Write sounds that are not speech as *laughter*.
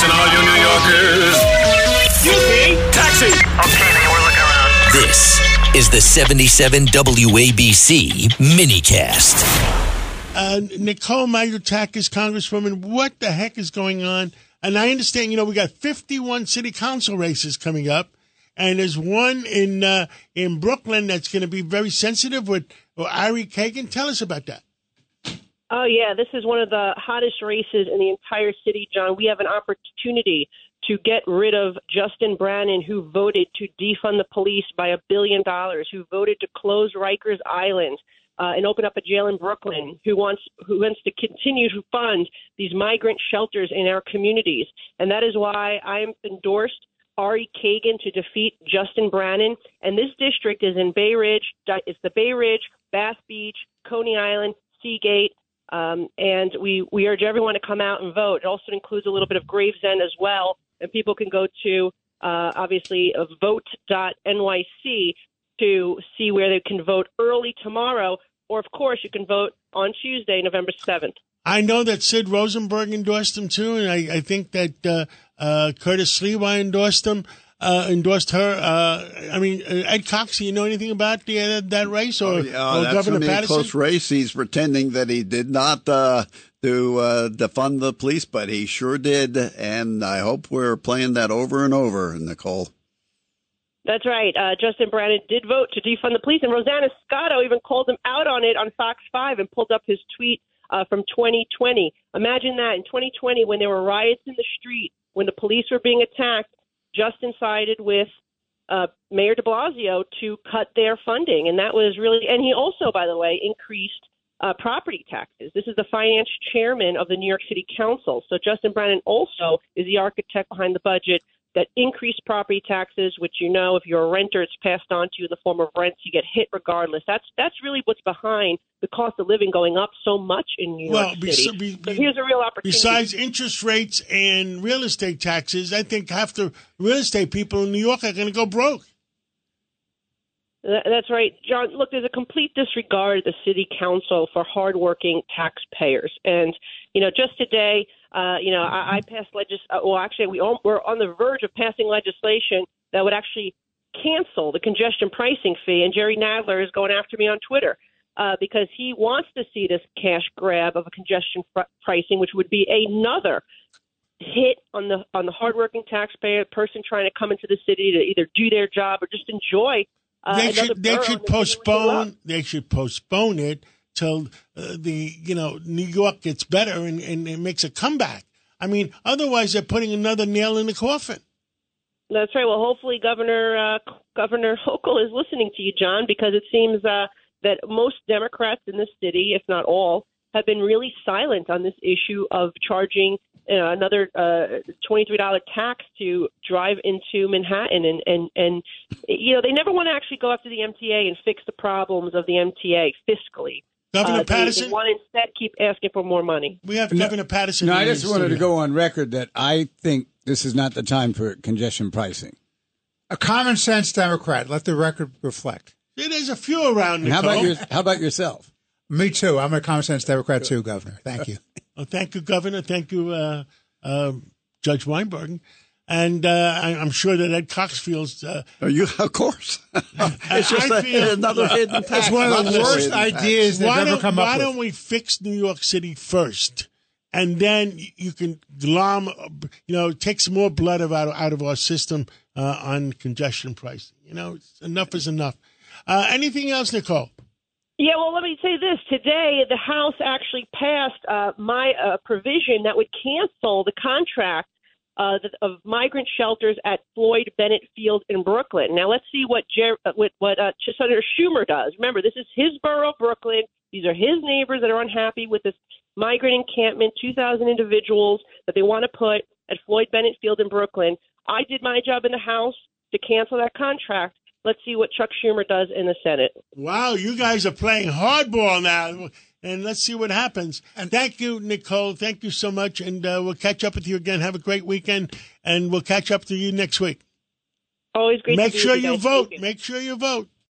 Listen, all you New Yorkers. Excuse me. Taxi. Okay, man, we're looking around. This is the 77 WABC minicast. Uh, Nicole Malliotakis, Congresswoman, what the heck is going on? And I understand, you know, we got 51 city council races coming up, and there's one in uh, in Brooklyn that's going to be very sensitive with well, Ari Kagan. Tell us about that. Oh, yeah. This is one of the hottest races in the entire city, John. We have an opportunity to get rid of Justin Brannan, who voted to defund the police by a billion dollars, who voted to close Rikers Island. Uh, and open up a jail in Brooklyn. Who wants who wants to continue to fund these migrant shelters in our communities? And that is why I'm endorsed Ari Kagan to defeat Justin Brannan. And this district is in Bay Ridge. It's the Bay Ridge, Bath Beach, Coney Island, Seagate, um, and we, we urge everyone to come out and vote. It also includes a little bit of Gravesend as well. And people can go to, uh, obviously, uh, vote.nyc to see where they can vote early tomorrow. Or, of course, you can vote on Tuesday, November 7th. I know that Sid Rosenberg endorsed him too, and I, I think that uh, uh, Curtis Sliwa endorsed him. Uh, endorsed her. Uh, I mean, uh, Ed Cox. Do you know anything about the, uh, that race or, Oh, yeah, or Governor gonna a Paterson? close race. He's pretending that he did not uh, to uh, defund the police, but he sure did. And I hope we're playing that over and over, Nicole. That's right. Uh, Justin Brannan did vote to defund the police, and Rosanna Scotto even called him out on it on Fox 5 and pulled up his tweet uh, from 2020. Imagine that in 2020, when there were riots in the street, when the police were being attacked, Justin sided with uh, Mayor de Blasio to cut their funding. And that was really, and he also, by the way, increased uh, property taxes. This is the finance chairman of the New York City Council. So Justin Brennan also is the architect behind the budget that increased property taxes, which you know, if you're a renter, it's passed on to you in the form of rents. You get hit regardless. That's that's really what's behind the cost of living going up so much in New Well, York City. be- so here's a real opportunity. Besides interest rates and real estate taxes, I think half the real estate people in New York are going to go broke. That's right, John. Look, there's a complete disregard of the city council for hardworking taxpayers, and you know, just today, uh, you know, I, I passed legis. Uh, well, actually, we all, we're on the verge of passing legislation that would actually cancel the congestion pricing fee, and Jerry Nadler is going after me on Twitter. Uh, because he wants to see this cash grab of a congestion fr- pricing, which would be another hit on the on the hardworking taxpayer, person trying to come into the city to either do their job or just enjoy uh, they should they should in the city which they love. postpone they should postpone it till uh, the you know New York gets better and, and it makes a comeback. I mean, otherwise they're putting another nail in the coffin. That's right. Well, hopefully Governor uh, Governor *laughs* Hochul is listening to you, John, because it seems uh, that most Democrats in the city, if not all, have been really silent on this issue of charging uh, another uh, twenty-three dollar tax to drive into Manhattan, and and and you know they never want to actually go after the MTA and fix the problems of the MTA fiscally. Governor Uh, they- Paterson? they want to instead keep asking for more money. We have No- Governor Paterson. No, I just wanted to go on record that I think this is not the time for congestion pricing. A common sense Democrat. Let the record reflect. Yeah, There's a few around. And how about your, how about yourself? Me too. I'm a common sense Democrat too, Governor. Thank you. *laughs* Oh, thank you, Governor. Thank you, uh, uh, Judge Weinberg. And uh, I, I'm sure that Ed Cox feels. Uh, Oh, you, *laughs* of course. *laughs* it's just I a, feel- another hidden tax. It's one of the worst ideas they've why ever don't, come why up don't with. we fix New York City first, and then you can glom, you know, take some more blood out of, out of our system uh, on congestion pricing. You know, it's- enough is enough. Uh, anything else, Nicole? Yeah, well, let me say this. Today, the House actually passed uh, my uh, provision that would cancel the contract uh, th- of migrant shelters at Floyd Bennett Field in Brooklyn. Now, let's see what Jer- uh, what, what uh, Senator Schumer does. Remember, this is his borough, Brooklyn. These are his neighbors that are unhappy with this migrant encampment, 2,000 individuals that they want to put at Floyd Bennett Field in Brooklyn. I did my job in the House to cancel that contract. Let's see what Chuck Schumer does in the Senate. Wow, you guys are playing hardball now. And let's see what happens. And thank you, Nicole. Thank you so much. And uh, we'll catch up with you again. Have a great weekend. And we'll catch up to you next week. Always great Make to sure with you vote. Make sure you vote.